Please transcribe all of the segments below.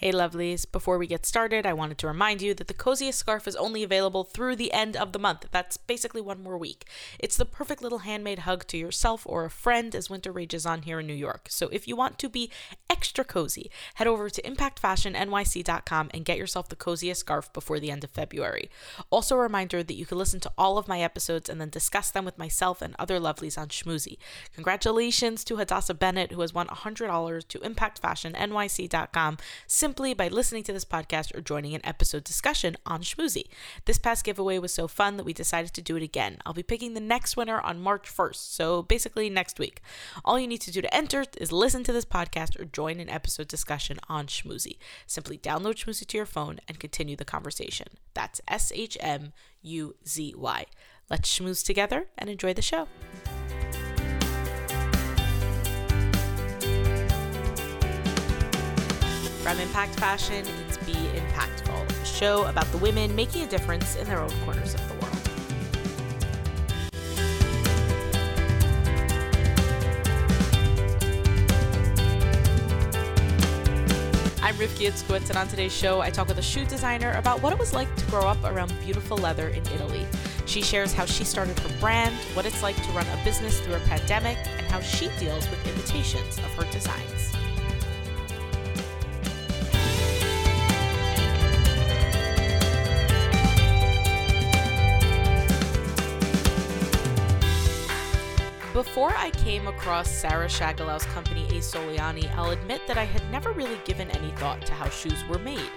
Hey lovelies, before we get started, I wanted to remind you that the coziest scarf is only available through the end of the month. That's basically one more week. It's the perfect little handmade hug to yourself or a friend as winter rages on here in New York. So if you want to be extra cozy, head over to impactfashionnyc.com and get yourself the coziest scarf before the end of February. Also, a reminder that you can listen to all of my episodes and then discuss them with myself and other lovelies on Shmuzy. Congratulations to Hadassah Bennett, who has won $100 to impactfashionnyc.com simply by listening to this podcast or joining an episode discussion on Shmuzy. This past giveaway was so fun that we decided to do it again. I'll be picking the next winner on March 1st, so basically next week. All you need to do to enter is listen to this podcast or join an episode discussion on Shmuzy. Simply download Shmuzy to your phone and continue the conversation. That's S H M U Z Y. Let's schmooze together and enjoy the show. From Impact Fashion, it's Be Impactful, a show about the women making a difference in their own corners of the world. I'm Rivki Itzkowitz, and on today's show, I talk with a shoe designer about what it was like to grow up around beautiful leather in Italy. She shares how she started her brand, what it's like to run a business through a pandemic, and how she deals with imitations of her designs. Before I came across Sarah Shagalow's company A Soliani, I'll admit that I had never really given any thought to how shoes were made.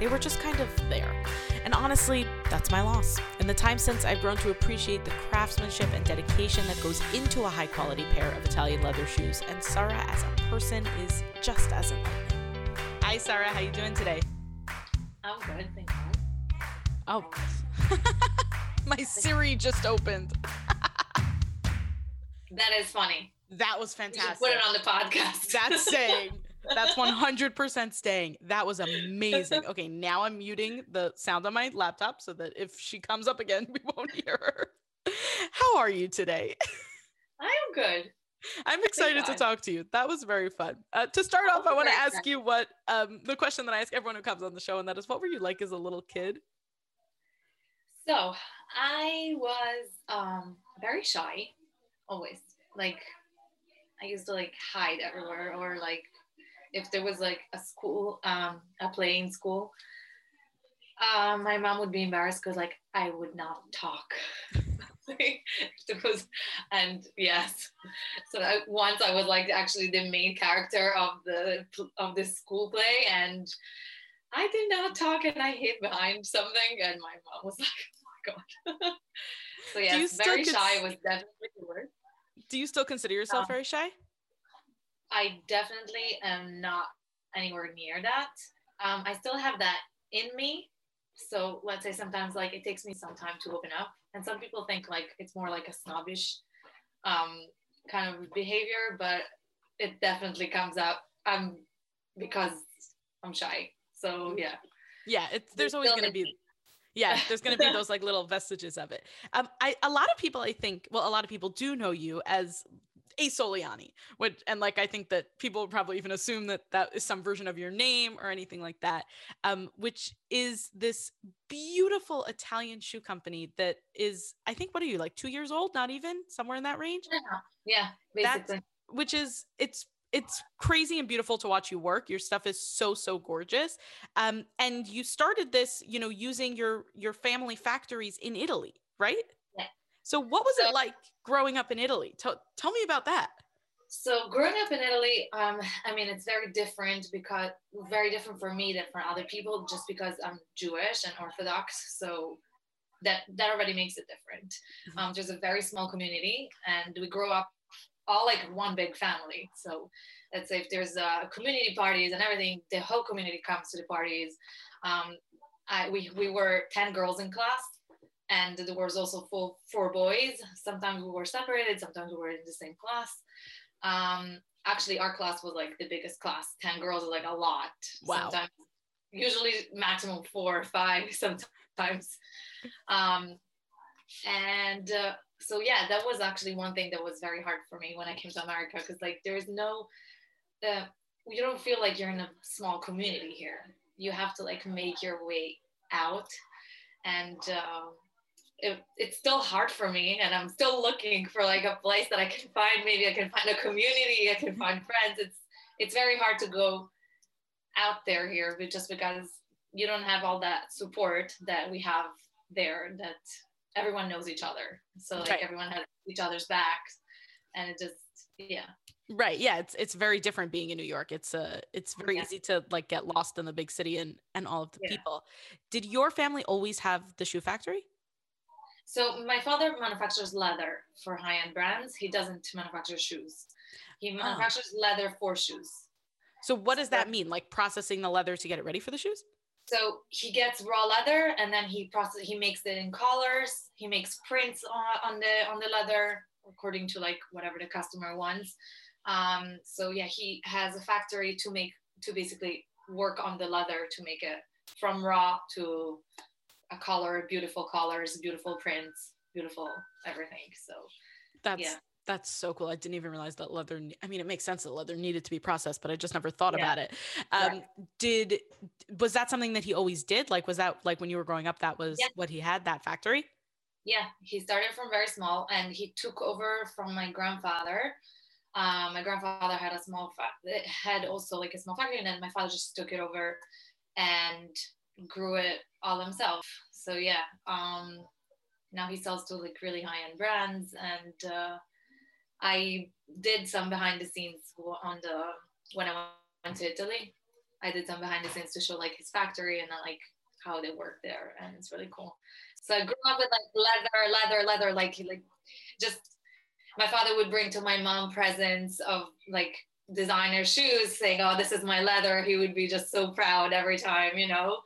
They were just kind of there. And honestly, that's my loss. In the time since, I've grown to appreciate the craftsmanship and dedication that goes into a high quality pair of Italian leather shoes, and Sarah as a person is just as enlightening. Hi Sarah, how you doing today? I'm good, thank you. Oh. my Siri just opened. That is funny. That was fantastic. put it on the podcast. That's staying. That's 100% staying. That was amazing. Okay, now I'm muting the sound on my laptop so that if she comes up again, we won't hear her. How are you today? I am good. I'm excited to talk to you. That was very fun. Uh, to start off, I want to ask you what um, the question that I ask everyone who comes on the show, and that is, what were you like as a little kid? So I was um very shy, always. Like I used to like hide everywhere, or like if there was like a school, um, a play in school, uh, my mom would be embarrassed because like I would not talk. It was, and yes, so I, once I was like actually the main character of the of this school play, and I did not talk, and I hid behind something, and my mom was like, "Oh my god." so yes, very shy was definitely the. Do you still consider yourself Um, very shy? I definitely am not anywhere near that. Um, I still have that in me. So let's say sometimes like it takes me some time to open up, and some people think like it's more like a snobbish um, kind of behavior, but it definitely comes out um, because I'm shy. So yeah, Yeah, it's there's always going to be. Yeah there's going to be those like little vestiges of it. Um i a lot of people i think well a lot of people do know you as a soliani which and like i think that people would probably even assume that that is some version of your name or anything like that um which is this beautiful italian shoe company that is i think what are you like two years old not even? Somewhere in that range? Yeah, That's- basically. which is it's it's crazy and beautiful to watch you work your stuff is so so gorgeous um and you started this you know using your your family factories in italy right Yeah. so what was So- it like growing up in italy tell, tell me about that So growing up in Italy, um, I mean, it's very different because very different for me than for other people, just because I'm Jewish and Orthodox. So that that already makes it different. Mhm. Um, there's a very small community, and we grow up all like one big family. So let's say if there's uh, community parties and everything, the whole community comes to the parties. Um, I, we we were ten girls in class, and there was also four four boys. Sometimes we were separated, sometimes we were in the same class um actually our class was like the biggest class 10 girls is like a lot Wow. sometimes usually maximum four or five sometimes um and uh, so yeah that was actually one thing that was very hard for me when i came to america because like there's no uh, you don't feel like you're in a small community here. You have to like make your way out, and uh, it, it's still hard for me. And I'm still looking for like a place that I can find. Maybe I can find a community. I can find friends. It's it's very hard to go out there here, but just because you don't have all that support that we have there. That everyone knows each other, so like right. everyone has each other's backs, and it just yeah. Right. Yeah it's it's very different being in new york. It's uh it's very yeah. easy to like get lost in the big city and and all of the yeah. people. Did your family always have the shoe factory? So my father manufactures leather for high-end brands. He doesn't manufacture shoes. He oh. manufactures oh. leather for shoes. So what does that mean? Like processing the leather to get it ready for the shoes so he gets raw leather and then he process he makes it in collars he makes prints on, on the on the leather according to like whatever the customer wants um, so yeah, he has a factory to make to basically work on the leather to make it from raw to a color, beautiful colors, beautiful prints, beautiful everything. So that's yeah. That's so cool. I didn't even realize that leather. I mean, it makes sense that leather needed to be processed, but I just never thought yeah. about it. Um, right. Did was that something that he always did? Like, was that like when you were growing up? That was yeah. what he had that factory. Yeah, he started from very small, and he took over from my grandfather um, my grandfather had a small fa- had also like a small factory, and then my father just took it over and grew it all himself. So yeah, um, now he sells to like really high end brands, and uh, I did some behind the scenes on the when I went to Italy. I did some behind the scenes to show like his factory and like how they work there, and it's really cool. So I grew up with like leather, leather, leather, like like just my father would bring to my mom presents of like designer shoes saying oh this is my leather he would be just so proud every time you know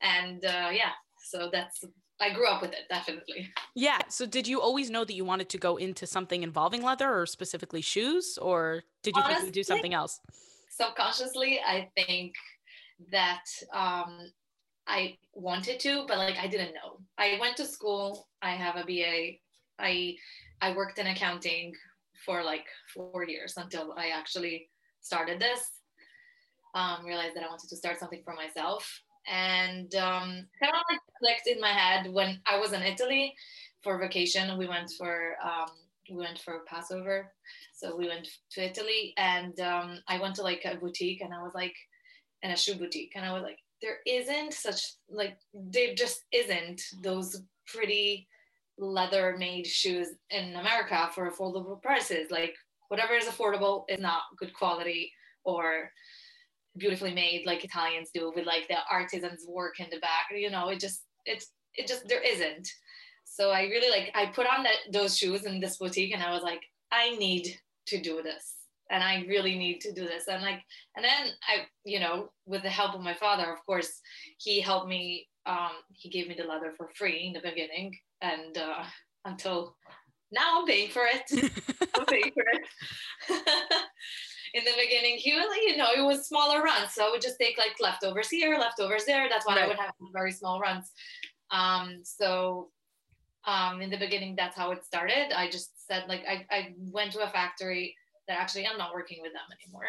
and uh, yeah so that's I grew up with it definitely. Yeah. So did you always know that you wanted to go into something involving leather or specifically shoes or did you Honestly, do something else? Subconsciously, I think that um, I wanted to, but like I didn't know. I went to school. I have a BA. I I worked in accounting for like four years until I actually started this. Um, realized that I wanted to start something for myself, and um, kind of like clicked in my head when I was in Italy for vacation. We went for um, we went for Passover, so we went to Italy, and um, I went to like a boutique, and I was like, in a shoe boutique, and I was like, there isn't such like there just isn't those pretty leather made shoes in America for affordable prices. Like whatever is affordable is not good quality or beautifully made like Italians do with like the artisans work in the back. You know, it just it's it just there isn't. So I really like I put on that those shoes in this boutique and I was like, I need to do this. And I really need to do this. And like, and then I, you know, with the help of my father, of course, he helped me. Um, he gave me the leather for free in the beginning and uh, until now I'm paying for it. I'm paying for it. in the beginning, he was, you know, it was smaller runs. So I would just take like leftovers here, leftovers there. That's why right. I would have very small runs. Um, so um, in the beginning, that's how it started. I just said, like, I, I went to a factory that actually I'm not working with them anymore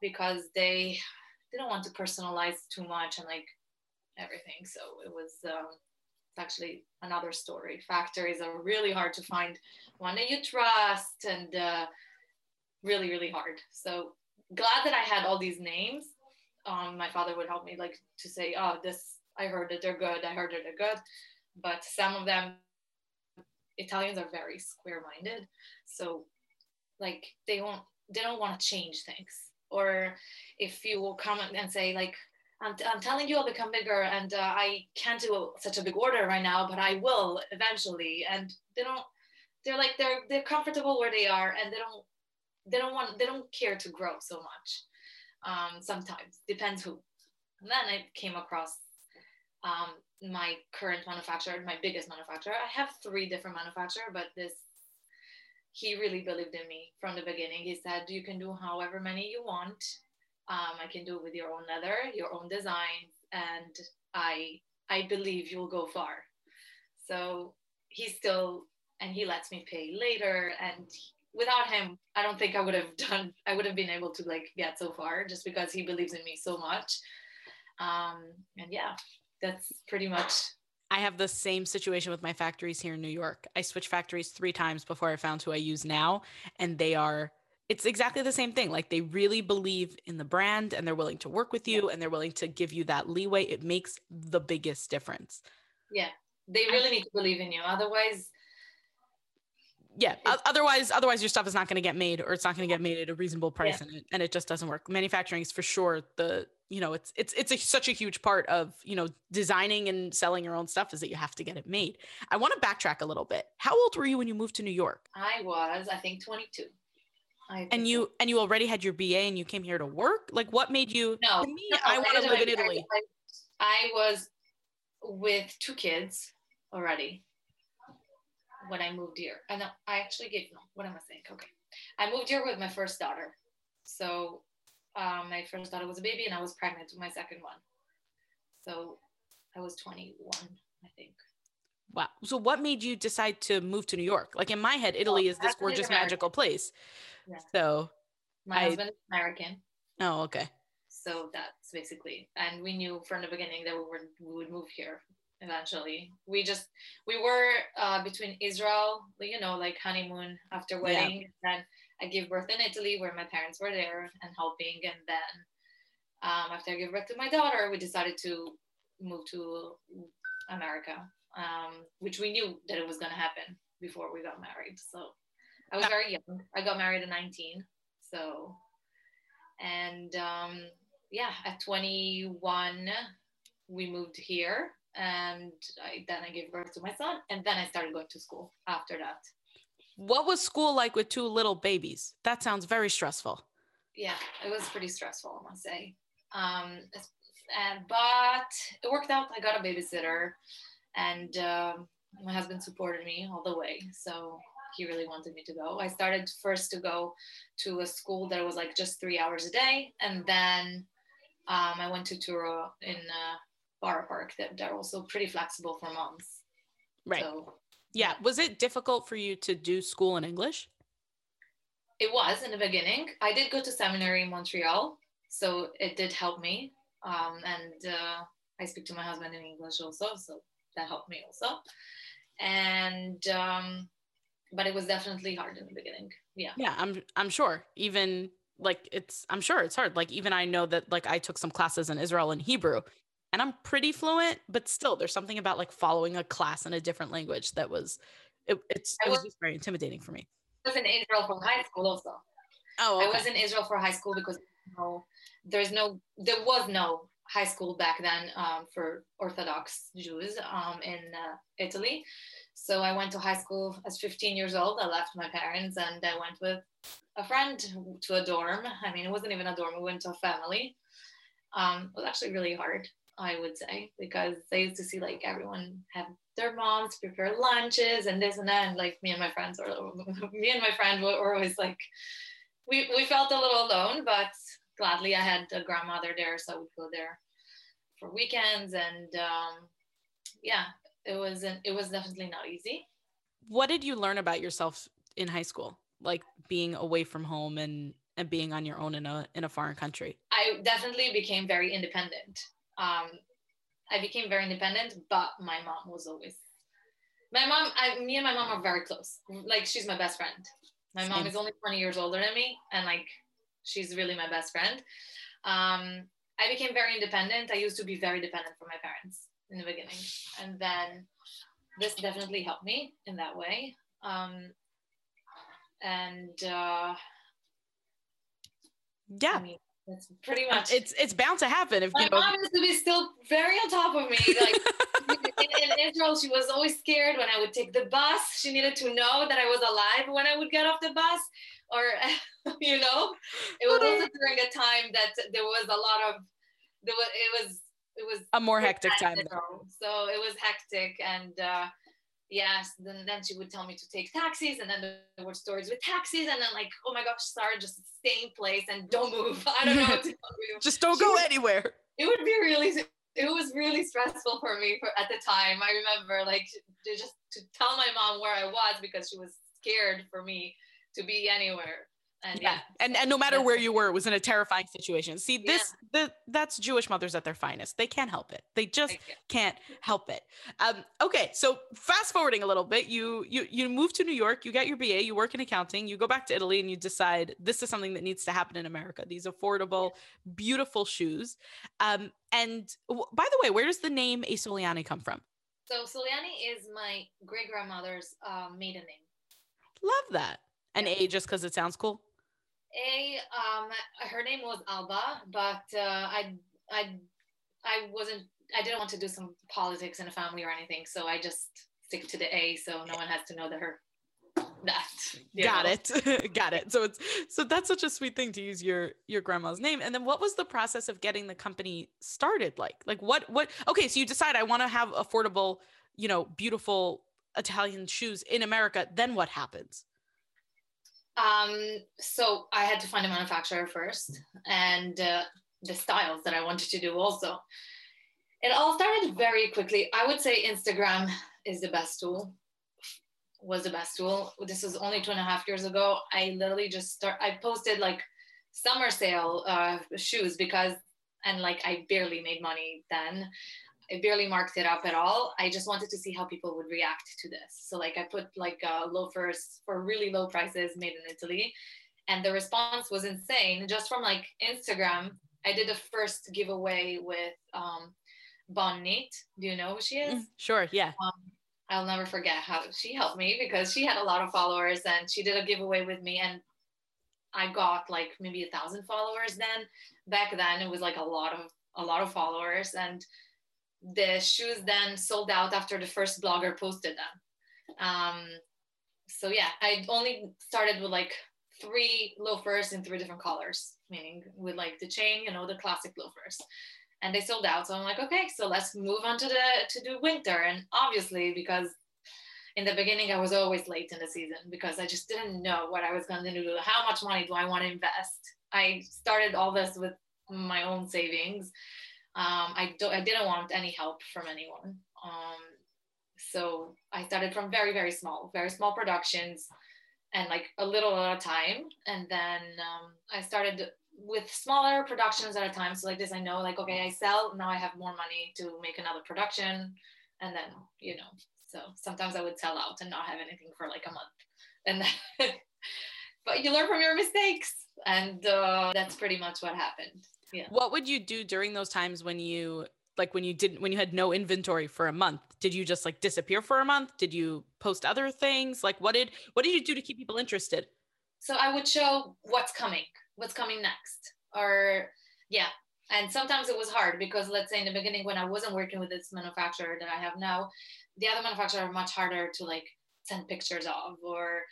because they didn't want to personalize too much and like everything. So it was, um, it's actually another story. Factories are really hard to find one that you trust and uh, really, really hard. So glad that I had all these names. Um, my father would help me like to say, oh, this, I heard that they're good. I heard that they're good. But some of them, Italians are very square minded. So like they won't, they don't want to change things. Or if you will come and say like, I'm, I'm telling you, I'll become bigger, and uh, I can't do a, such a big order right now, but I will eventually. And they don't. They're like they're they're comfortable where they are, and they don't they don't want they don't care to grow so much. Um, sometimes depends who. And then I came across um, my current manufacturer, my biggest manufacturer. I have three different manufacturer, but this he really believed in me from the beginning. He said, "You can do however many you want." Um, I can do it with your own leather, your own designs, and I I believe you'll go far. So he still and he lets me pay later, and without him, I don't think I would have done. I would have been able to like get so far just because he believes in me so much. Um, and yeah, that's pretty much. I have the same situation with my factories here in New York. I switched factories three times before I found who I use now, and they are. It's exactly the same thing. Like they really believe in the brand and they're willing to work with you and they're willing to give you that leeway. It makes the biggest difference. Yeah, they really need to believe in you. Otherwise, yeah otherwise otherwise your stuff is not going to get made or it's not going to get made at a reasonable price Yeah. and, it, and it just doesn't work. Manufacturing is for sure the you know it's it's it's a, such a huge part of you know designing and selling your own stuff is that you have to get it made. I want to backtrack a little bit. How old were you when you moved to new york? I was, I think, 22. I and you and you already had your ba and you came here to work? Like what made you no, to me no, i want to live in italy. I, I was with two kids already when I moved here. I know I actually gave no. What am I saying? Okay, I moved here with my first daughter. So um, my first daughter was a baby, and I was pregnant with my second one. So I was 21, I think. wow so what made you decide to move to new york like in my head italy is this gorgeous magical place Yeah. so My I- husband is American. oh okay so that's basically and we knew from the beginning that we were we would move here eventually. We just we were uh, between israel you know like honeymoon after Yeah. wedding and then i gave birth in italy where my parents were there and helping and then um, after i gave birth to my daughter we decided to move to america um, which we knew that it was going to happen before we got married. So i was very young. I got married at 19 so and um, yeah, at 21, we moved here, and I, then I gave birth to my son, and then I started going to school after that. What was school like with two little babies? That sounds very stressful. Yeah, it was pretty stressful, I must say. Um, and but it worked out. I got a babysitter, and um, my husband supported me all the way. So he really wanted me to go. I started first to go to a school that was like just three hours a day, and then um, I went to Touro in uh, Borough Park. That they're also pretty flexible for moms. Right. So yeah. Was it difficult for you to do school in English? it was in the beginning. I did go to seminary in Montreal, so it did help me. Um, and uh, I speak to my husband in English also, so that helped me also. And um, but it was definitely hard in the beginning. Yeah. Yeah, I'm I'm sure. Even like it's I'm sure it's hard. Like even I know that like I took some classes in Israel in Hebrew and I'm pretty fluent, but still there's something about like following a class in a different language that was it, it's it was just very intimidating for me. I was in Israel for high school also. Oh, I was in Israel for high school because you know, there's no, there was no high school back then um, for Orthodox Jews um, in uh, Italy. So I went to high school as 15 years old. I left my parents and I went with a friend to a dorm. I mean, it wasn't even a dorm. We went to a family. Um, it was actually really hard, I would say, because I used to see like everyone have their moms prepare lunches and this and that. And like me and my friends were, me and my friend were, were always like, we, we felt a little alone, but gladly I had a grandmother there, so we'd go there for weekends. And um, yeah, it wasn't, it was definitely not easy. What did you learn about yourself in high school? Like being away from home and and being on your own in a in a foreign country. I definitely became very independent. Um, I became very independent, but my mom was always my mom. I, me and my mom are very close. Like she's my best friend. My mom Same. is only 20 years older than me, and like she's really my best friend. Um, I became very independent. I used to be very dependent from my parents in the beginning, and then this definitely helped me in that way. Um, and uh, Yeah. I mean, that's pretty much It's it's bound to happen if my you know mom used to be still very on top of me. Like in, in Israel, she was always scared when I would take the bus. She needed to know that I was alive when I would get off the bus, or you know, it was also during a time that there was a lot of there was it was it was a more hectic time. you know, So it was hectic and. uh Yes, then then she would tell me to take taxis, and then there were stories with taxis, and then like, oh my gosh, Sarah, just stay in place and don't move. I don't know what to tell you Just don't go anywhere. it would be really it was really stressful for me for, at the time i remember like to just to tell my mom where i was because she was scared for me to be anywhere. And yeah. yeah, And and no matter where you were, it was in a terrifying situation. See, this the that's Jewish mothers at their finest. They can't help it. They just can't help it. Um, okay, so fast forwarding a little bit, you you you move to New York, you get your BA, you work in accounting, you go back to Italy, and you decide this is something that needs to happen in America. These affordable, beautiful shoes. Um, and w- by the way, where does the name A Soliani come from? So Soliani is my great grandmother's um, maiden name. Love that. And Yeah. A just because it sounds cool. A um her name was Alba, but uh, I I I wasn't I didn't want to do some politics in a family or anything, so I just stick to the A, so no one has to know that her that. got know. it. Got it. So it's so that's such a sweet thing to use your your grandma's name. And then what was the process of getting the company started like? Like what what okay so you decide i want to have affordable you know beautiful italian shoes in america then what happens Um, so I had to find a manufacturer first, and uh, the styles that I wanted to do also. It all started very quickly. I would say Instagram is the best tool. Was the best tool. This was only two and a half years ago. I literally just start. I posted like summer sale uh, shoes because, and like I barely made money then. I barely marked it up at all. I just wanted to see how people would react to this. So like I put like uh, loafers for really low prices made in Italy, and the response was insane. Just from like Instagram, I did a first giveaway with um, Bonnet. Do you know who she is? Mm, sure yeah I'll never forget how she helped me because she had a lot of followers and she did a giveaway with me and I got like maybe a thousand followers then. Back then it was like a lot of a lot of followers and the shoes then sold out after the first blogger posted them. Um, so yeah, I only started with like three loafers in three different colors, meaning with like the chain, you know, the classic loafers and they sold out. So I'm like, okay, so let's move on to the to do winter. And obviously, because in the beginning I was always late in the season because I just didn't know what I was going to do. How much money do I want to invest? I started all this with my own savings. Um, I don't. I didn't want any help from anyone. Um, so I started from very very small, very small productions, and like a little at a time. And then um, I started with smaller productions at a time. So like this, I know like okay, I sell now. I have more money to make another production, and then you know. So sometimes I would sell out and not have anything for like a month, and then, but you learn from your mistakes, and uh, that's pretty much what happened. Yeah. what would you do during those times when you like when you didn't when you had no inventory for a month did you just like disappear for a month did you post other things like what did what did you do to keep people interested so I would show what's coming, what's coming next, or yeah. And sometimes it was hard because let's say in the beginning when I wasn't working with this manufacturer that I have now, the other manufacturer are much harder to like send pictures of. Or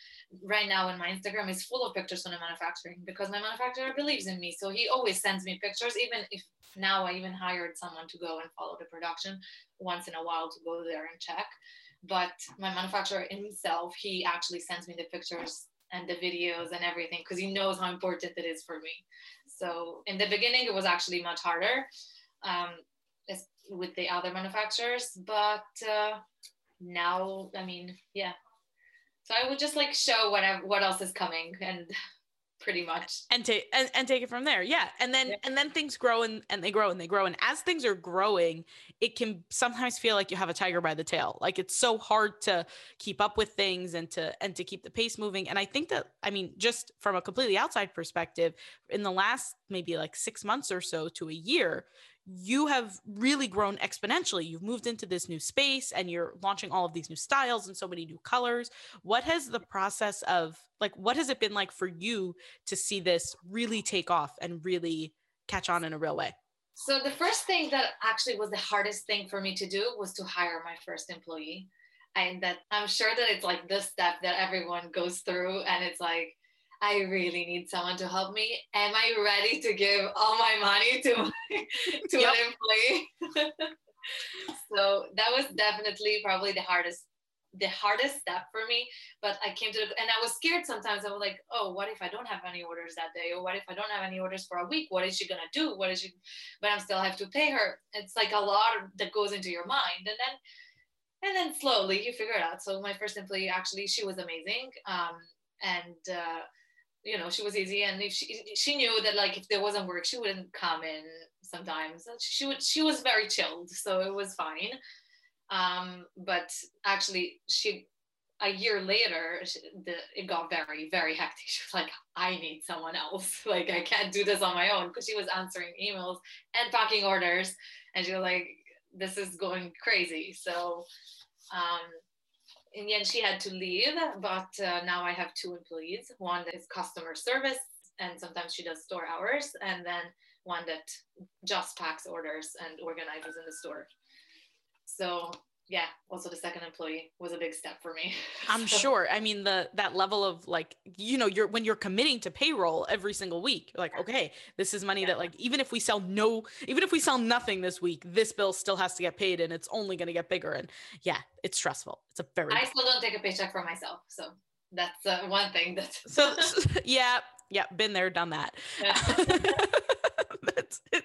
right now in my Instagram is full of pictures from the manufacturing because my manufacturer believes in me. So he always sends me pictures, even if now I even hired someone to go and follow the production once in a while to go there and check. But my manufacturer himself, he actually sends me the pictures and the videos and everything because he knows how important it is for me. So in the beginning, it was actually much harder um, with the other manufacturers, but uh, now, I mean, yeah. So I would just like show whatever what else is coming and pretty much. and take and, and take it from there yeah and then Yeah. and then things grow and, and they grow and they grow and as things are growing it can sometimes feel like you have a tiger by the tail like it's so hard to keep up with things and to and to keep the pace moving and i think that i mean just from a completely outside perspective in the last maybe like six months or so to a year you have really grown exponentially you've moved into this new space and you're launching all of these new styles and so many new colors what has the process of like what has it been like for you to see this really take off and really catch on in a real way? So the first thing that actually was the hardest thing for me to do was to hire my first employee. And that I'm sure that it's like this step that everyone goes through and it's like I really need someone to help me. Am I ready to give all my money to to Yep. an employee? so that was definitely probably the hardest the hardest step for me but i came to the, and i was scared sometimes i was like oh what if i don't have any orders that day or what if i don't have any orders for a week what is she going to do what is she but i'm still have to pay her it's like a lot that goes into your mind and then and then slowly you figure it out so my first employee actually she was amazing um, and uh, you know she was easy. And if she she knew that like if there wasn't work she wouldn't come in sometimes. She would she was very chilled so it was fine. Um, but actually she a year later the, it got very very hectic. She was like i need someone else. Like i can't do this on my own. Because she was answering emails and packing orders. And she was like this is going crazy. So um, in the end she had to leave but uh, now i have two employees. One that is customer service and sometimes she does store hours and then one that just packs orders and organizes in the store. So yeah also the second employee was a big step for me. I'm sure. I mean the that level of like you know you're when you're committing to payroll every single week like okay this is money yeah. that like even if we sell no even if we sell nothing this week this bill still has to get paid and it's only going to get bigger. And yeah it's stressful. It's a very i still don't take a paycheck for myself so that's uh, one thing that's so, so yeah yeah been there done that. Yeah. that's it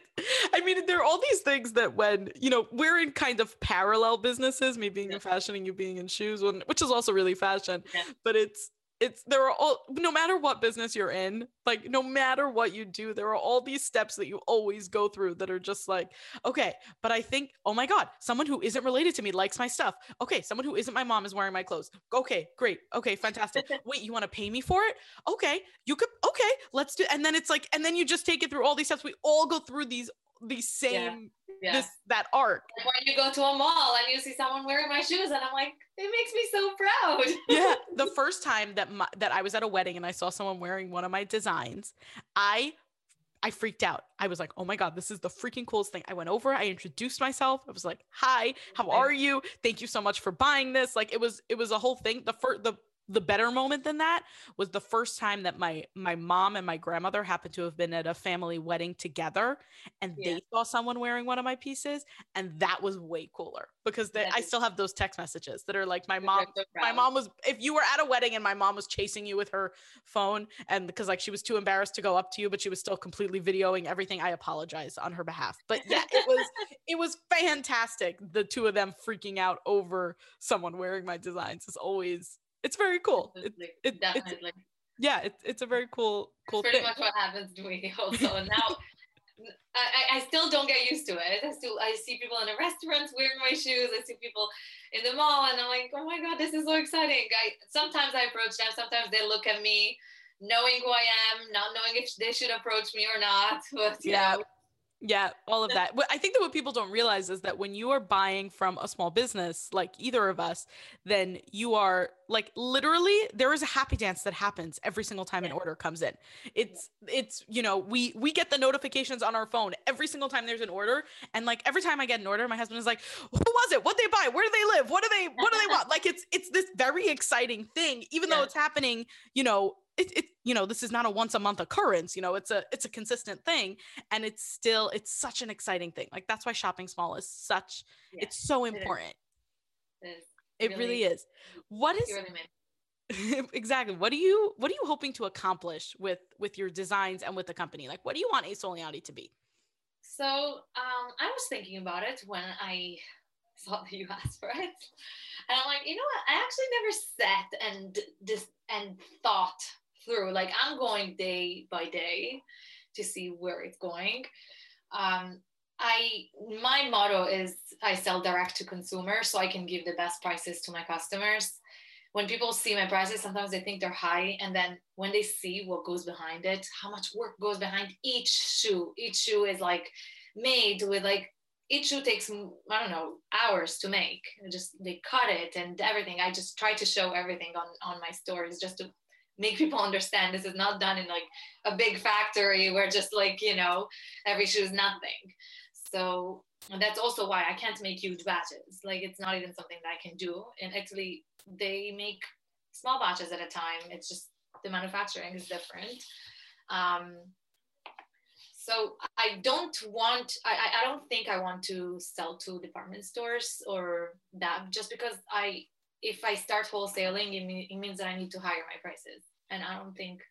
I mean, there are all these things that when, you know, we're in kind of parallel businesses, me being in fashion and you being in shoes, which is also really fashion, yeah. but it's, it's there are all no matter what business you're in like no matter what you do there are all these steps that you always go through that are just like okay but i think oh my god someone who isn't related to me likes my stuff. Okay someone who isn't my mom is wearing my clothes. Okay great. Okay fantastic. Wait you want to pay me for it? Okay you could okay let's do and then it's like and then you just take it through all these steps. We all go through these the same yeah. this that arc. Like when you go to a mall and you see someone wearing my shoes, and I'm like, it makes me so proud. yeah, the first time that my, that I was at a wedding and I saw someone wearing one of my designs, I I freaked out. I was like, "Oh my god, this is the freaking coolest thing." I went over, I introduced myself. I was like, "Hi, how are you? Thank you so much for buying this." Like it was it was a whole thing. The first the the better moment than that was the first time that my my mom and my grandmother happened to have been at a family wedding together and yeah. they saw someone wearing one of my pieces and that was way cooler because they, I still have those text messages that are like my mom so my mom was if you were at a wedding and my mom was chasing you with her phone and because like she was too embarrassed to go up to you but she was still completely videoing everything I apologize on her behalf. But yeah it was it was fantastic the two of them freaking out over someone wearing my designs. Is always it's very cool. It, it, Definitely. It's, yeah, it's it's a very cool cool. Pretty thing. much what happens to me also. And now I, I still don't get used to it. I still I see people in the restaurants wearing my shoes. I see people in the mall, and I'm like, oh my god, this is so exciting. I sometimes I approach them. Sometimes they look at me, knowing who I am, not knowing if they should approach me or not. But yeah. Know, yeah, all of that. I think that what people don't realize is that when you are buying from a small business like either of us, then you are like literally there is a happy dance that happens every single time an order comes in. It's it's you know, we we get the notifications on our phone every single time there's an order and like every time I get an order my husband is like, "Who was it? What they buy? Where do they live? What do they what do they want?" like it's it's this very exciting thing even yeah. though it's happening, you know, it, it you know this is not a once a month occurrence you know it's a it's a consistent thing and it's still it's such an exciting thing like that's why shopping small is such yeah, it's so important. It, is. it, really, really, is. what is really exactly. What are you what are you hoping to accomplish with with your designs and with the company? Like what do you want A Soliani to be? So um i was thinking about it when i saw that you asked for it and i'm like you know what? I actually never sat and just and thought through. Like I'm going day by day to see where it's going. Um, I my motto is I sell direct to consumer, so I can give the best prices to my customers. When people see my prices, sometimes they think they're high, and then when they see what goes behind it, how much work goes behind each shoe. Each shoe is like made with like each shoe takes I don't know hours to make. Just they cut it and everything. I just try to show everything on on my stories just to make people understand this is not done in like a big factory where just like you know every shoe is nothing. So that's also why i can't make huge batches. Like it's not even something that i can do. In italy they make small batches at a time. It's just the manufacturing is different. Um, so i don't want I, I don't think i want to sell to department stores or that just because i if I start wholesaling, it, mean, it means that I need to higher my prices. And I don't think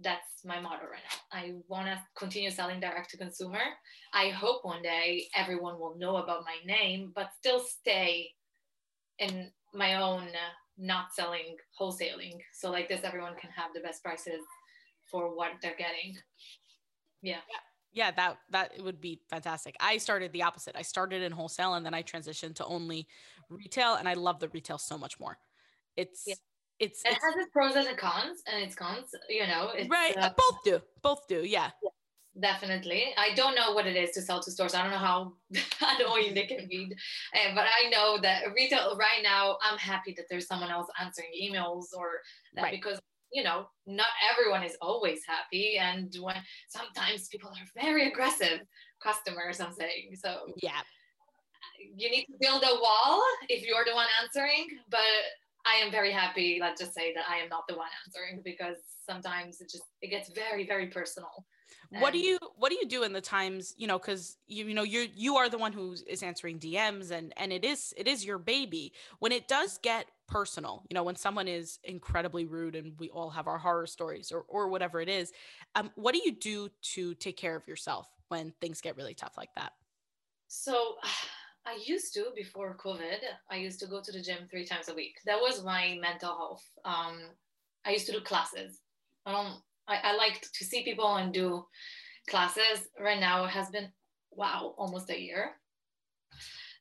that's my motto right now. I want to continue selling direct to consumer. I hope one day everyone will know about my name, but still stay in my own not selling wholesaling. So like this, everyone can have the best prices for what they're getting. Yeah. Yeah, that that would be fantastic. I started the opposite. I started in wholesale and then I transitioned to only retail and I love the retail so much more. It's yeah. it's it it's, has its pros and its cons and its cons, you know. right. Uh, both do. Both do. Yeah. yeah definitely. I don't know what it is to sell to stores. I don't know how annoying they can be, uh, but I know that retail right now. I'm happy that there's someone else answering emails or that right. because you know not everyone is always happy, and when sometimes people are very aggressive customers. I'm saying so. Yeah. You need to build a wall if you're the one answering, but I am very happy. Let's just say that I am not the one answering because sometimes it just it gets very very personal what do you what do you do in the times you know because you you know you you are the one who is answering dms and and it is it is your baby when it does get personal you know when someone is incredibly rude and we all have our horror stories or or whatever it is um what do you do to take care of yourself when things get really tough like that so I used to before COVID. I used to go to the gym three times a week. That was my mental health. Um, I used to do classes. I don't I, I like to see people and do classes. Right now, it has been wow, almost a year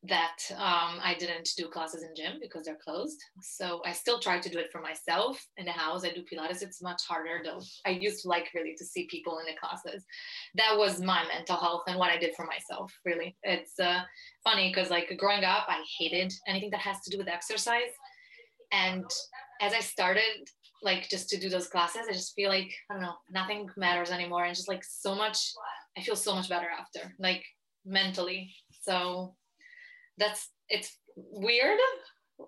that um, I didn't do classes in gym because they're closed. So I still try to do it for myself in the house. I do Pilates. It's much harder though. I used to like really to see people in the classes. That was my mental health and what I did for myself. Really, it's uh, funny because like growing up, I hated anything that has to do with exercise. And as I started like just to do those classes i just feel like i don't know nothing matters anymore and just like so much i feel so much better after like mentally. So that's it's weird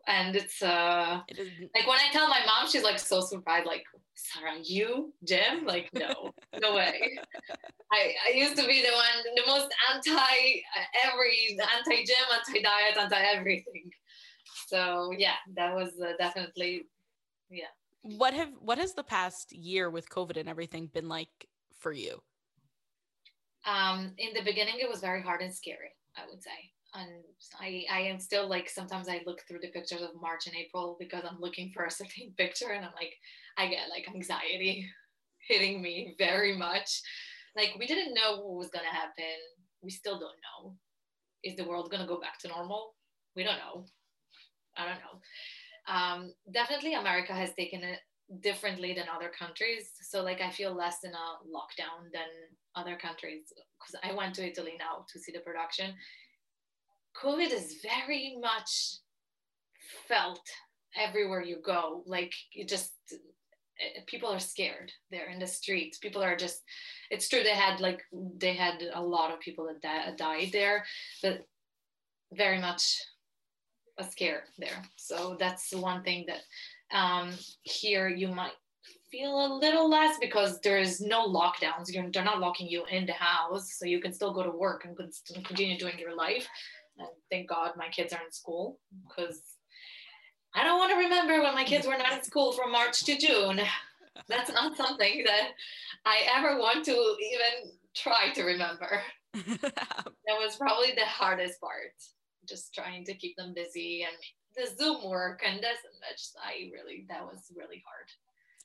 and it's uh it is, like when i tell my mom she's like so surprised like sarah you gym like no no way. I, I used to be the one the most anti every anti gym anti diet anti everything so yeah that was uh, definitely yeah what have what has the past year with covid and everything been like for you? Um in the beginning it was very hard and scary i would say. And i i am still like sometimes i look through the pictures of march and april because i'm looking for a certain picture and i'm like i get like anxiety hitting me very much. Like we didn't know what was to happen. We still don't know. Is the world to go back to normal? We don't know. I don't know um, definitely America has taken it differently than other countries. So like I feel less in a lockdown than other countries because I went to Italy now to see the production. COVID is very much felt everywhere you go. Like you just eh, people are scared they're in the streets people are just it's true they had like they had a lot of people that died there but very much a scare there. So that's one thing that um, here you might feel a little less because there's no lockdowns. You're, they're not locking you in the house, so you can still go to work and continue doing your life. And thank God my kids are in school because I don't want to remember when my kids were not in school from March to June. That's not something that I ever want to even try to remember. that was probably the hardest part just trying to keep them busy and the Zoom work and this and that. I really, that was really hard.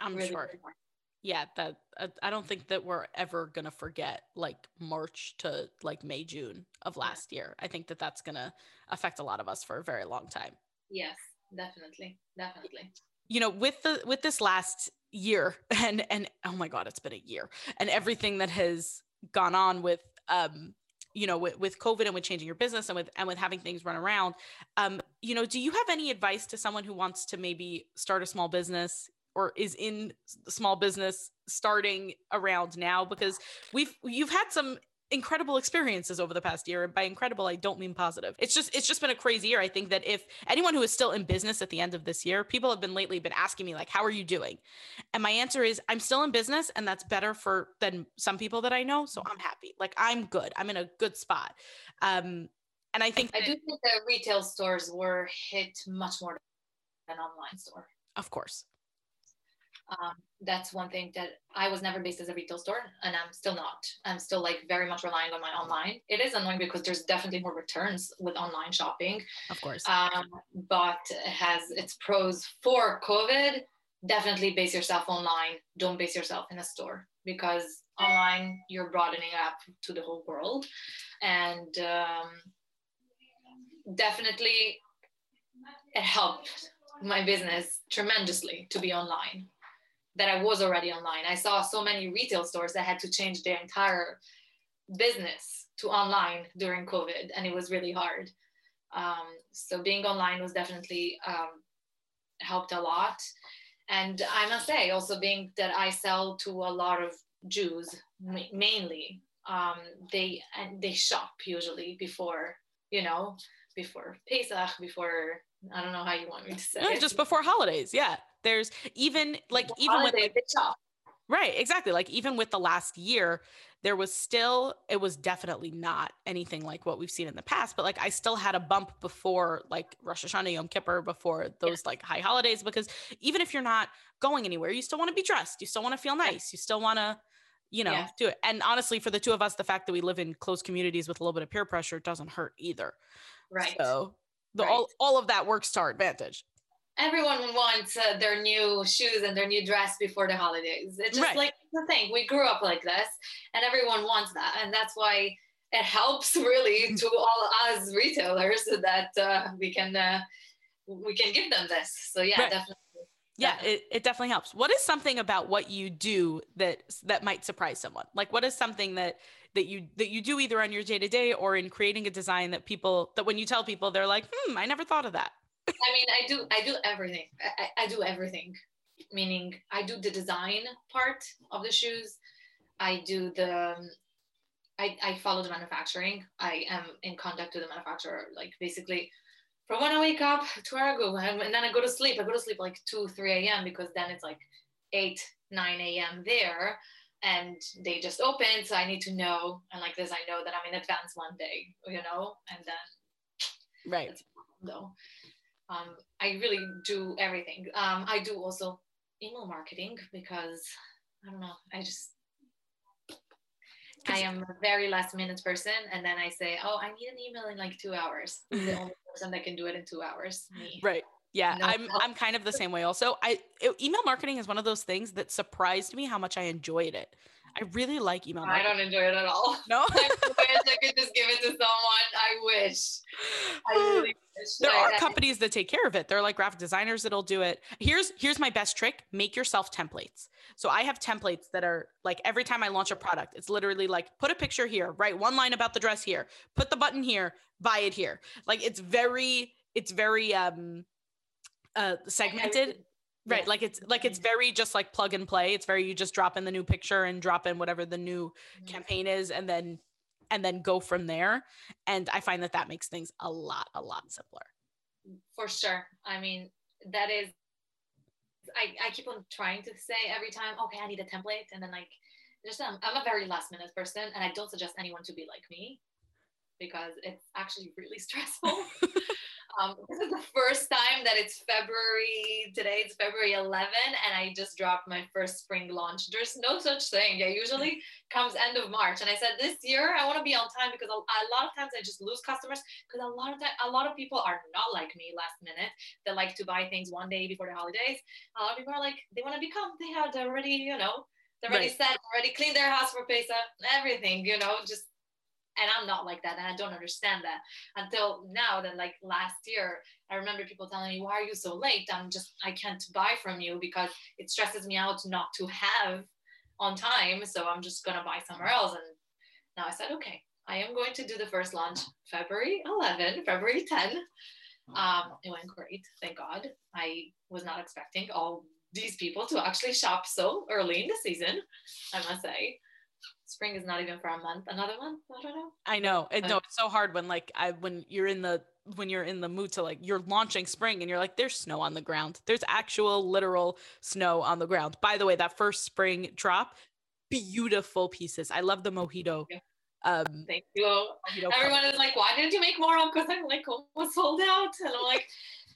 I'm really, sure. Really yeah, that uh, I don't think that we're ever gonna forget like March to like May, June of last year. I think that that's gonna affect a lot of us for a very long time. Yes, definitely, definitely. You know, with the with this last year and and oh my god, it's been a year and everything that has gone on with um you know with, with covid and with changing your business and with and with having things run around um you know do you have any advice to someone who wants to maybe start a small business or is in small business starting around now? Because we've you've had some incredible experiences over the past year and by incredible i don't mean positive. It's just it's just been a crazy year. I think that if anyone who is still in business at the end of this year people have been lately been asking me like how are you doing? And my answer is i'm still in business and that's better for than some people that i know so i'm happy. Like i'm good. I'm in a good spot. Um and i think i do think that retail stores were hit much more than online store. Of course Um, that's one thing that I was never based as a retail store, and I'm still not. I'm still like very much relying on my online. It is annoying because there's definitely more returns with online shopping. Of course. Um, but it has its pros for COVID. Definitely base yourself online. Don't base yourself in a store because online you're broadening up to the whole world, and um, definitely it helped my business tremendously to be online that I was already online. I saw so many retail stores that had to change their entire business to online during COVID, and it was really hard. Um, so being online was definitely um, helped a lot. And I must say, also being that I sell to a lot of Jews mainly, um, they and they shop usually before you know before Pesach, before I don't know how you want me to say. No, just before holidays, yeah there's even like even with like, right exactly like even with the last year there was still it was definitely not anything like what we've seen in the past but like i still had a bump before like rosh hashanah yom kippur before those yeah. like high holidays because even if you're not going anywhere you still want to be dressed you still want to feel nice you still want to you know yeah. do it and honestly for the two of us the fact that we live in close communities with a little bit of peer pressure doesn't hurt either right so the, right. all, all of that works to our advantage everyone wants uh, their new shoes and their new dress before the holidays. It's just right. like the thing. We grew up like this, and everyone wants that, and that's why it helps really to all us retailers that uh, we can uh, we can give them this. So yeah, right. definitely. Yeah, it, it definitely helps. What is something about what you do that that might surprise someone? Like what is something that that you that you do either on your day to day or in creating a design that people that when you tell people they're like, hmm, I never thought of that. I mean, I do I do everything. I, I do everything. Meaning, I do the design part of the shoes. I do the um, I, I follow the manufacturing. I am in contact with the manufacturer. Like basically, from when I wake up to where I go, and then I go to sleep. I go to sleep like two, three a.m. because then it's like eight, nine a.m. there, and they just open. So I need to know, and like this, I know that I'm in advance one day, you know, and then right. Though um, I really do everything. Um, I do also email marketing because I don't know. I just I am a very last minute person, and then I say, "Oh, I need an email in like two hours." the only person that can do it in two hours. Me. Right. Yeah, no I'm. I'm kind of the same way. Also, I email marketing is one of those things that surprised me how much I enjoyed it. I really like email marketing. I don't enjoy it at all. No. I wish I could just give it to someone. I wish. I really wish. There are companies that take care of it. They're like graphic designers that'll do it. Here's here's my best trick. Make yourself templates. So I have templates that are like every time I launch a product, it's literally like put a picture here, write one line about the dress here, put the button here, buy it here. Like it's very it's very um uh segmented right like it's like it's very just like plug and play it's very you just drop in the new picture and drop in whatever the new mm-hmm. campaign is and then and then go from there and i find that that makes things a lot a lot simpler. For sure. I mean that is i i keep on trying to say every time okay i need a template and then like just um, i'm a very last minute person and i don't suggest anyone to be like me because it's actually really stressful Um, this is the first time that it's February. Today it's February 11, and I just dropped my first spring launch. There's no such thing. It usually comes end of March, and I said this year I want to be on time because a, a lot of times I just lose customers because a lot of time, a lot of people are not like me last minute. They like to buy things one day before the holidays. A lot of people are like they want to become. They have already, you know, they're already right. set, already cleaned their house for Pesach, everything, you know, just and i'm not like that and i don't understand that. Until now that like last year i remember people telling me why are you so late? I'm just i can't buy from you because it stresses me out not to have on time so i'm just to buy somewhere else. And now i said okay i am going to do the first launch february 11 february 10 um, it went great thank god. I was not expecting all these people to actually shop so early in the season i must say spring is not even for a month another month? I don't know. I know. It, no it's so hard when like i when you're in the when you're in the mood to like you're launching spring and you're like there's snow on the ground. There's actual literal snow on the ground. By the way that first spring drop beautiful pieces. I love the mojito um thank you. everyone is like why didn't you make more because i'm like almost sold out. And i'm like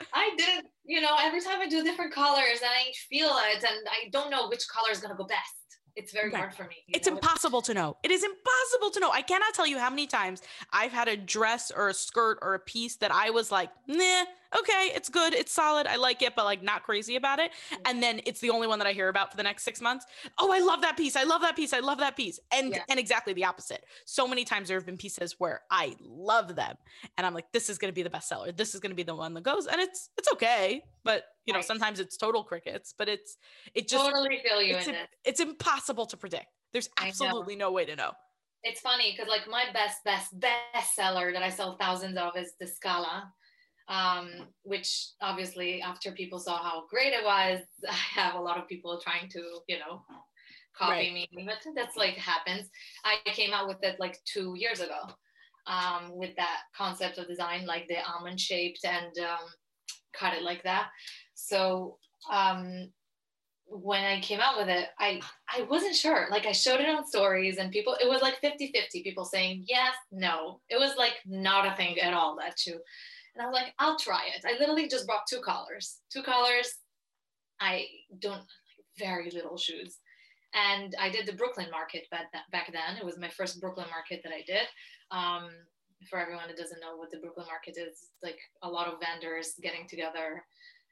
I didn't, you know, every time I do different colors and I feel it and I don't know which color is gonna go best. It's very Right. hard for me. It's know? impossible to know. It is impossible to know. I cannot tell you how many times I've had a dress or a skirt or a piece that I was like, nah, okay, it's good, it's solid, I like it, but like not crazy about it. Mm. And then it's the only one that I hear about for the next six months. Oh, I love that piece. I love that piece. I love that piece. And Yeah. and exactly the opposite. So many times there have been pieces where I love them, and I'm like, this is gonna be the bestseller. This is gonna be the one that goes, and it's it's okay. But you know, Right. sometimes it's total crickets. But it's it just totally feel you it's, in it. it's impossible to predict. There's absolutely no way to know. It's funny because like my best, best, best seller that I sell thousands of is the Scala. Um, which obviously after people saw how great it was, I have a lot of people trying to, you know, copy Right. me. But that's like happens. I came out with it like two years ago. Um, with that concept of design, like the almond shaped and um, cut it like that. So um, when I came out with it, I I wasn't sure. Like I showed it on stories and people it was like 50-50 people saying yes, no. It was like not a thing at all that shoe. And I was like, I'll try it. I literally just brought two collars. Two collars. I don't like very little shoes. And I did the Brooklyn market back, back then. It was my first Brooklyn market that I did. Um, for everyone that doesn't know what the Brooklyn market is, like a lot of vendors getting together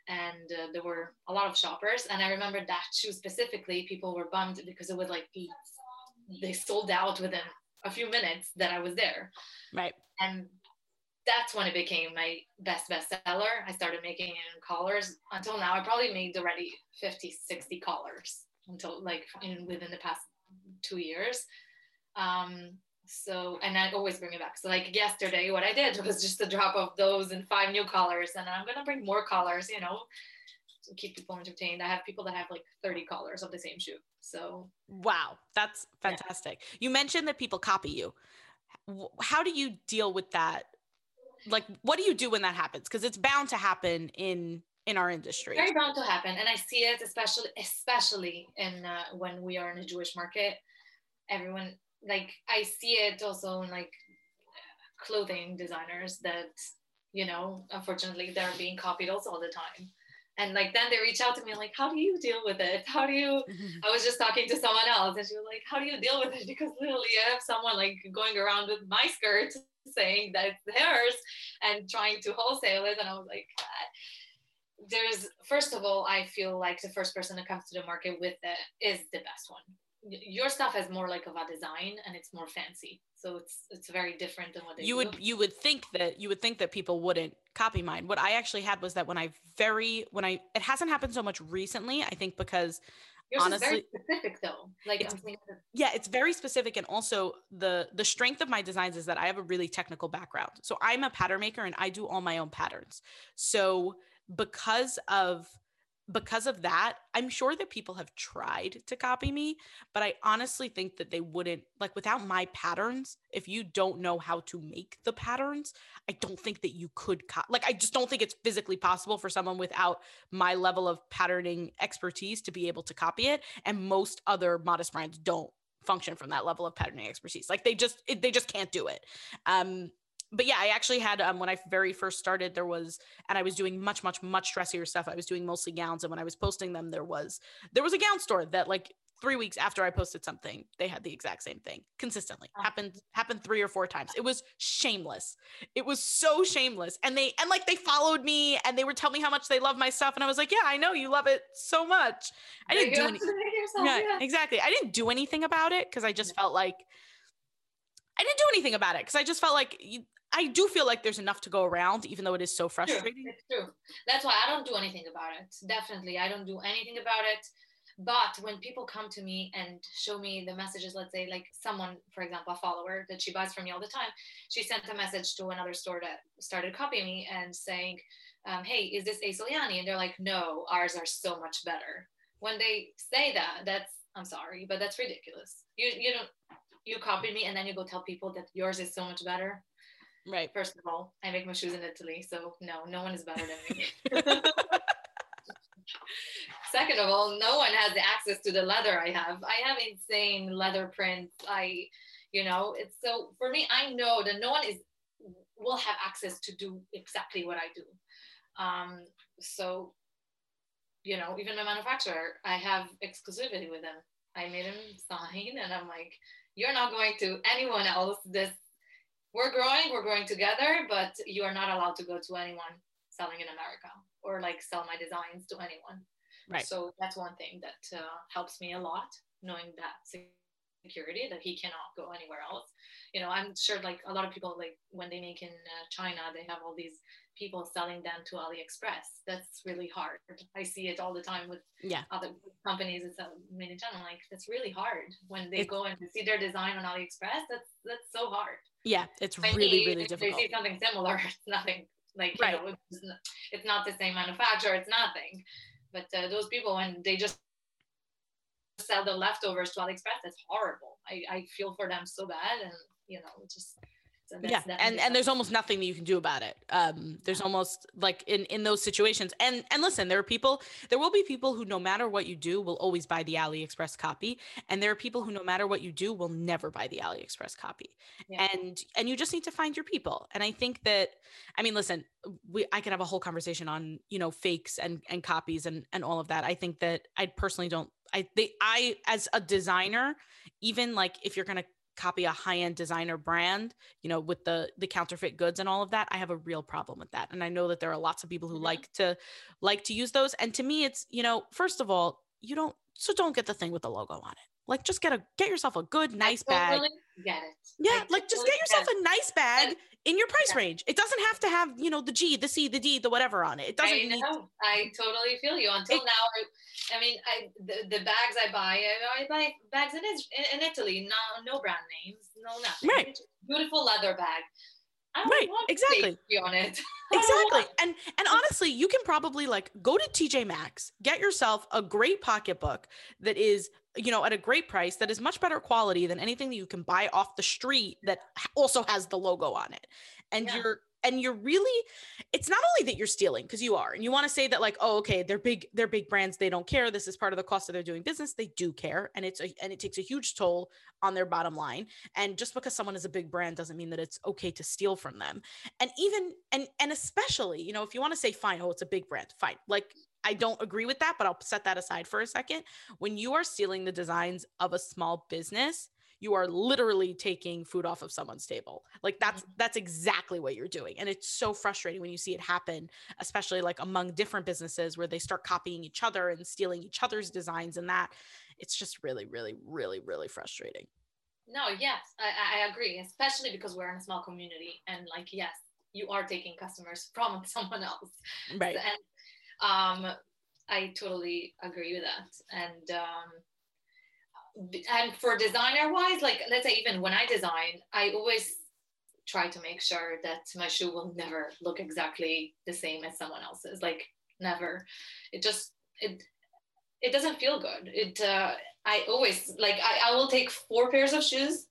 and uh, there were a lot of shoppers and i remember that shoe specifically people were bummed because it would like be they sold out within a few minutes that i was there Right. and that's when it became my best bestseller i started making in collars until now i probably made already 50 60 collars until like in within the past two years um so and i always bring it back so like yesterday what i did was just a drop of those and five new colors and i'm gonna bring more colors you know to keep people entertained i have people that have like 30 colors of the same shoe so Wow. That's Yeah. fantastic. You mentioned that people copy you. How do you deal with that? Like, what do you do when that happens? Because it's bound to happen in in our industry. very bound to happen and i see it especially especially in uh, when we are in a jewish market everyone like i see it also in like clothing designers that you know unfortunately they're being copied also all the time and like then they reach out to me like how do you deal with it how do you I was just talking to someone else and she was like, How do you deal with it? Because literally I have someone like going around with my skirt saying that it's theirs and trying to wholesale it. And I was like, "God." There's first of all, I feel like the first person that comes to the market with it is the best one. Your stuff is more like of a design and it's more fancy. So it's it's very different than what they you do. would you would think that you would think that people wouldn't copy mine. What I actually had was that when I very when I it hasn't happened so much recently. I think because Yours honestly- specific though. Like It's- I'm thinking of- yeah it's very specific and also the the strength of my designs is that i have a really technical background so i'm a pattern maker and i do all my own patterns so because of because of that i'm sure that people have tried to copy me but i honestly think that they wouldn't like without my patterns if you don't know how to make the patterns i don't think that you could co- like i just don't think it's physically possible for someone without my level of patterning expertise to be able to copy it and most other modest brands don't function from that level of patterning expertise. Like they just it, they just can't do it. Um but yeah i actually had um when i very first started there was and i was doing much much much dressier stuff i was doing mostly gowns and when i was posting them there was there was a gown store that like three weeks after i posted something they had the exact same thing consistently Oh. happened happened three or four times it was shameless it was so shameless and they and like they followed me and they were telling me how much they love my stuff and i was like yeah i know you love it so much i There didn't do go. any Make yourself, yeah, yeah. exactly. I didn't do anything about it because I just felt like I didn't do anything about it because I just felt like you, I do feel like there's enough to go around, even though it is so frustrating. It's true. That's why I don't do anything about it. Definitely, I don't do anything about it. But when people come to me and show me the messages, let's say like someone, for example, a follower that she buys from me all the time, she sent a message to another store that started copying me and saying, um, "Hey, is this A Soliani?" And they're like, "No, ours are so much better." When they say that, that's I'm sorry, but that's ridiculous. You you don't you copied me and then you go tell people that yours is so much better. Right. First of all, I make my shoes in Italy, so no, no one is better than me. Second of all, no one has the access to the leather I have. I have insane leather prints. I, you know, it's so for me, I know that no one is will have access to do exactly what I do. Um, so, you know, even my manufacturer, I have exclusivity with them. I made him sign, and I'm like, you're not going to anyone else. This we're growing, we're growing together, but you are not allowed to go to anyone selling in America or like sell my designs to anyone. Right. So that's one thing that uh, helps me a lot, knowing that security that he cannot go anywhere else. You know, I'm sure like a lot of people like when they make in uh, China, they have all these people selling them to AliExpress. That's really hard. I see it all the time with yeah. other companies that sell made in China. Like that's really hard when they go and see their design on AliExpress. That's that's so hard. Yeah, it's really really if difficult. They see something similar. It's nothing like right. you know, it's, not, it's not the same manufacturer. It's nothing. But uh, those people when they just sell the leftovers to AliExpress, it's horrible. I, I feel for them so bad, and you know, just yeah, and and there's almost nothing that you can do about it. Um, there's almost like in in those situations, and and listen, there are people, there will be people who no matter what you do will always buy the AliExpress copy, and there are people who no matter what you do will never buy the AliExpress copy, yeah. and and you just need to find your people. And I think that, I mean, listen, we I could have a whole conversation on you know fakes and and copies and and all of that. I think that I personally don't. I they I as a designer, even like if you're gonna copy a high-end designer brand you know with the the counterfeit goods and all of that i have a real problem with that. And i know that there are lots of people who mm-hmm. like to like to use those. And to me it's you know first of all you don't so don't get the thing with the logo on it. Like just get a get yourself a good nice bag get it yeah like just get yourself a nice bag in your price yeah. range. It doesn't have to have, you know, the G, the C, the D, the whatever on it. It doesn't I know. Need- I totally feel you. Until it, now, I, I mean, I the, the, bags I buy, I, I buy bags in, in Italy, no, no brand names, no nothing. Right. Beautiful leather bag. Right. exactly. on it. exactly. And and honestly, you can probably like go to TJ Maxx, get yourself a great pocketbook that is you know at a great price that is much better quality than anything that you can buy off the street that also has the logo on it and yeah. you're and you're really it's not only that you're stealing because you are and you want to say that like oh okay they're big they're big brands they don't care this is part of the cost of their doing business they do care and it's a and it takes a huge toll on their bottom line and just because someone is a big brand doesn't mean that it's okay to steal from them and even and and especially you know if you want to say fine oh it's a big brand fine like I don't agree with that, but I'll set that aside for a second. When you are stealing the designs of a small business, you are literally taking food off of someone's table. Like that's mm-hmm. that's exactly what you're doing. And it's so frustrating when you see it happen, especially like among different businesses where they start copying each other and stealing each other's designs and that it's just really really really really frustrating. No, yes, I, I agree, especially because we're in a small community and like yes, you are taking customers from someone else. Right. And um, I totally agree with that. And um, and for designer wise, like let's say even when I design, I always try to make sure that my shoe will never look exactly the same as someone else's. Like never. It just it it doesn't feel good. It uh, I always like I, I will take four pairs of shoes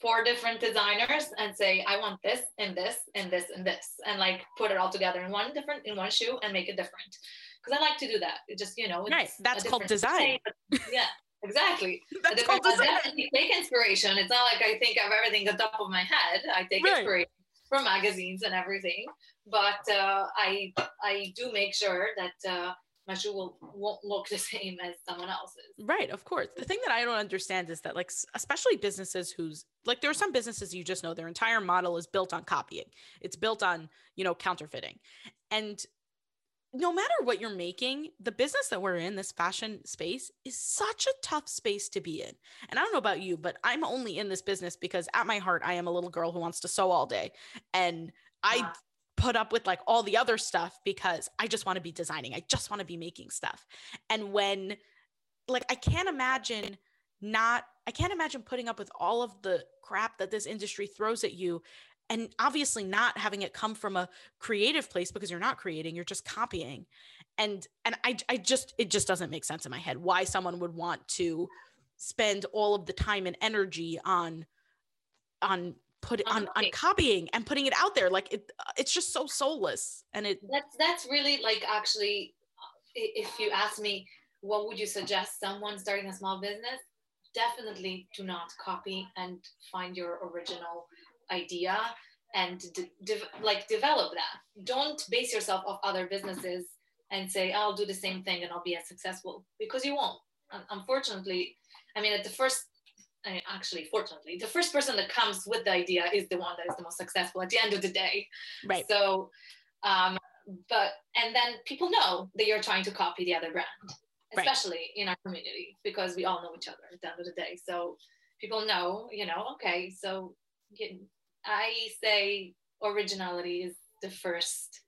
four different designers and say i want this and this and this and this and like put it all together in one different in one shoe and make it different because i like to do that it just you know right that's called design yeah exactly that's called design. take inspiration it's not like i think of everything at the top of my head i take right. inspiration from magazines and everything but uh, i i do make sure that uh, my shoe will won't look the same as someone else's. Right, of course. The thing that I don't understand is that like especially businesses whose like there are some businesses you just know their entire model is built on copying. It's built on, you know, counterfeiting. And no matter what you're making, the business that we're in, this fashion space, is such a tough space to be in. And I don't know about you, but I'm only in this business because at my heart, I am a little girl who wants to sew all day. And I ah. put up with like all the other stuff because I just want to be designing. I just want to be making stuff. And when like I can't imagine not I can't imagine putting up with all of the crap that this industry throws at you and obviously not having it come from a creative place because you're not creating, you're just copying. And and I I just it just doesn't make sense in my head why someone would want to spend all of the time and energy on on put it on, on copying. and putting it out there. Like it it's just so soulless and it that's that's really like actually if you ask me what would you suggest someone starting a small business? Definitely do not copy and find your original idea and de- de- like develop that. Don't base yourself off other businesses and say i'll do the same thing and i'll be as successful because you won't. Unfortunately i mean at the first I mean, actually fortunately the first person that comes with the idea is the one that is the most successful at the end of the day. Right. So um but and then people know that you're trying to copy the other brand especially right. in our community because we all know each other at the end of the day. So people know you know okay so i say originality is the first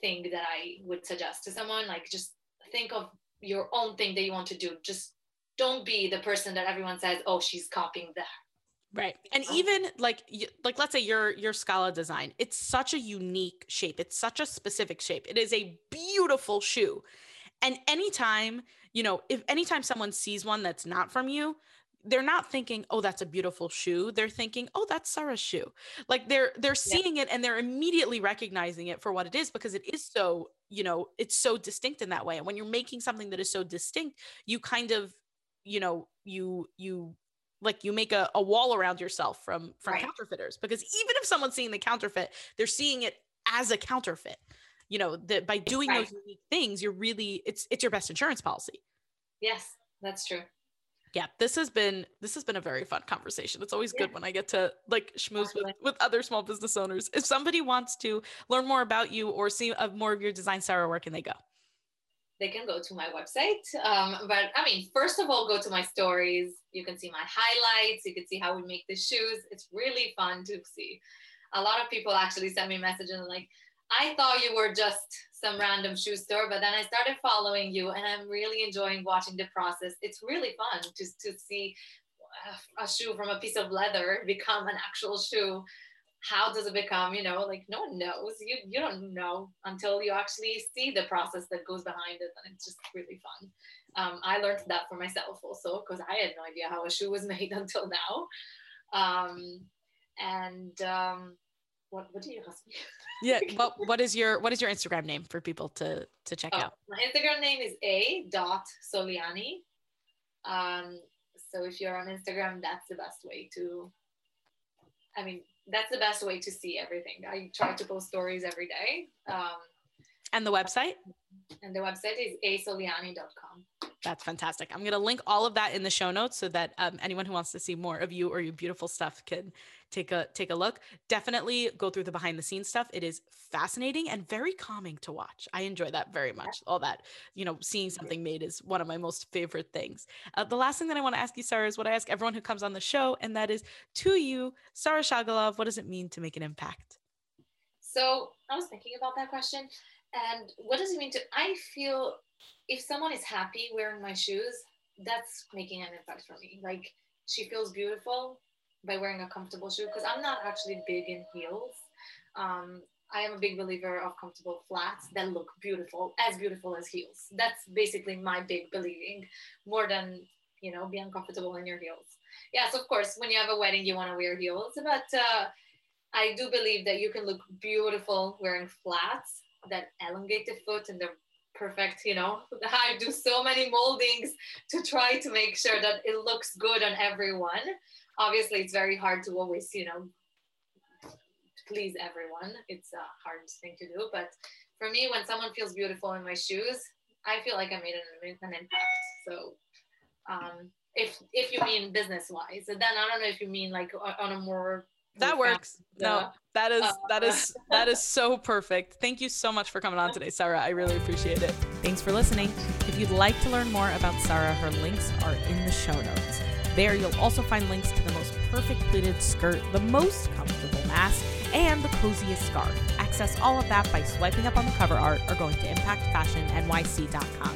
thing that i would suggest to someone like just think of your own thing that you want to do just don't be the person that everyone says oh she's copying that Right. And um, even like like let's say your your Scala design, it's such a unique shape. It's such a specific shape. It is a beautiful shoe. And anytime, you know, if anytime someone sees one that's not from you, they're not thinking, "Oh, that's a beautiful shoe." They're thinking, "Oh, that's Sarah's shoe." Like they're they're seeing yeah. it and they're immediately recognizing it for what it is because it is so, you know, it's so distinct in that way. And when you're making something that is so distinct, you kind of, you know, you you like you make a, a wall around yourself from from right. counterfeiters because even if someone's seeing the counterfeit they're seeing it as a counterfeit you know that by doing right. those unique things you're really it's it's your best insurance policy yes that's true yeah this has been this has been a very fun conversation it's always yeah. good when i get to like schmooze with, with other small business owners if somebody wants to learn more about you or see uh, more of your design sarah where can they go they can go to my website. Um, but I mean, first of all, go to my stories. You can see my highlights. You can see how we make the shoes. It's really fun to see. A lot of people actually send me messages like, I thought you were just some random shoe store, but then I started following you and I'm really enjoying watching the process. It's really fun just to see a shoe from a piece of leather become an actual shoe. How does it become you know like no one knows. You you don't know until you actually see the process that goes behind it and it's just really fun. Um, i learned that for myself also because i had no idea how a shoe was made until now. Um, and um, what what do you ask me yeah what what is your what is your instagram name for people to to check oh, out my instagram name is a dot soliani um so if you're on instagram that's the best way to i mean that's the best way to see everything. I try to post stories every day. Um, and the website? And the website is asoliani.com. That's fantastic. I'm going to link all of that in the show notes so that um, anyone who wants to see more of you or your beautiful stuff can take a take a look. Definitely go through the behind the scenes stuff. It is fascinating and very calming to watch. I enjoy that very much. All that, you know, seeing something made is one of my most favorite things. Uh, the last thing that I want to ask you, Sarah, is what I ask everyone who comes on the show, and that is to you, Sarah Shagalov, what does it mean to make an impact? So I was thinking about that question. And what does it mean to? I feel if someone is happy wearing my shoes, that's making an impact for me. Like she feels beautiful by wearing a comfortable shoe because I'm not actually big in heels. Um, I am a big believer of comfortable flats that look beautiful, as beautiful as heels. That's basically my big believing, more than you know being comfortable in your heels. Yes, of course, when you have a wedding, you want to wear heels, but uh, I do believe that you can look beautiful wearing flats that elongated foot and they're perfect you know i do so many moldings to try to make sure that it looks good on everyone. Obviously it's very hard to always you know please everyone. It's a hard thing to do but for me when someone feels beautiful in my shoes i feel like i made an, an impact. So um, if if you mean business wise and then i don't know if you mean like on a more that works. No, that is uh, that is that is so perfect. Thank you so much for coming on today, Sarah. I really appreciate it. Thanks for listening. If you'd like to learn more about Sarah, her links are in the show notes. There you'll also find links to the most perfect pleated skirt, the most comfortable mask, and the coziest scarf. Access all of that by swiping up on the cover art or going to impactfashionnyc.com.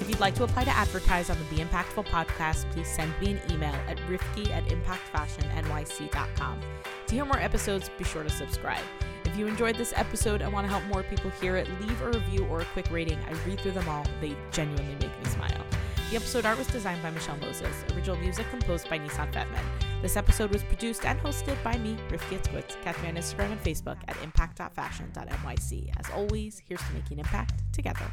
If you'd like to apply to advertise on the Be Impactful podcast, please send me an email at rifki at impactfashionnyc.com. To hear more episodes, be sure to subscribe. If you enjoyed this episode and want to help more people hear it, leave a review or a quick rating. I read through them all, they genuinely make me smile. The episode art was designed by Michelle Moses, original music composed by Nissan Fetman. This episode was produced and hosted by me, Rifki Itzkowitz. Catch me on Instagram and Facebook at impact.fashion.nyc. As always, here's to making impact together.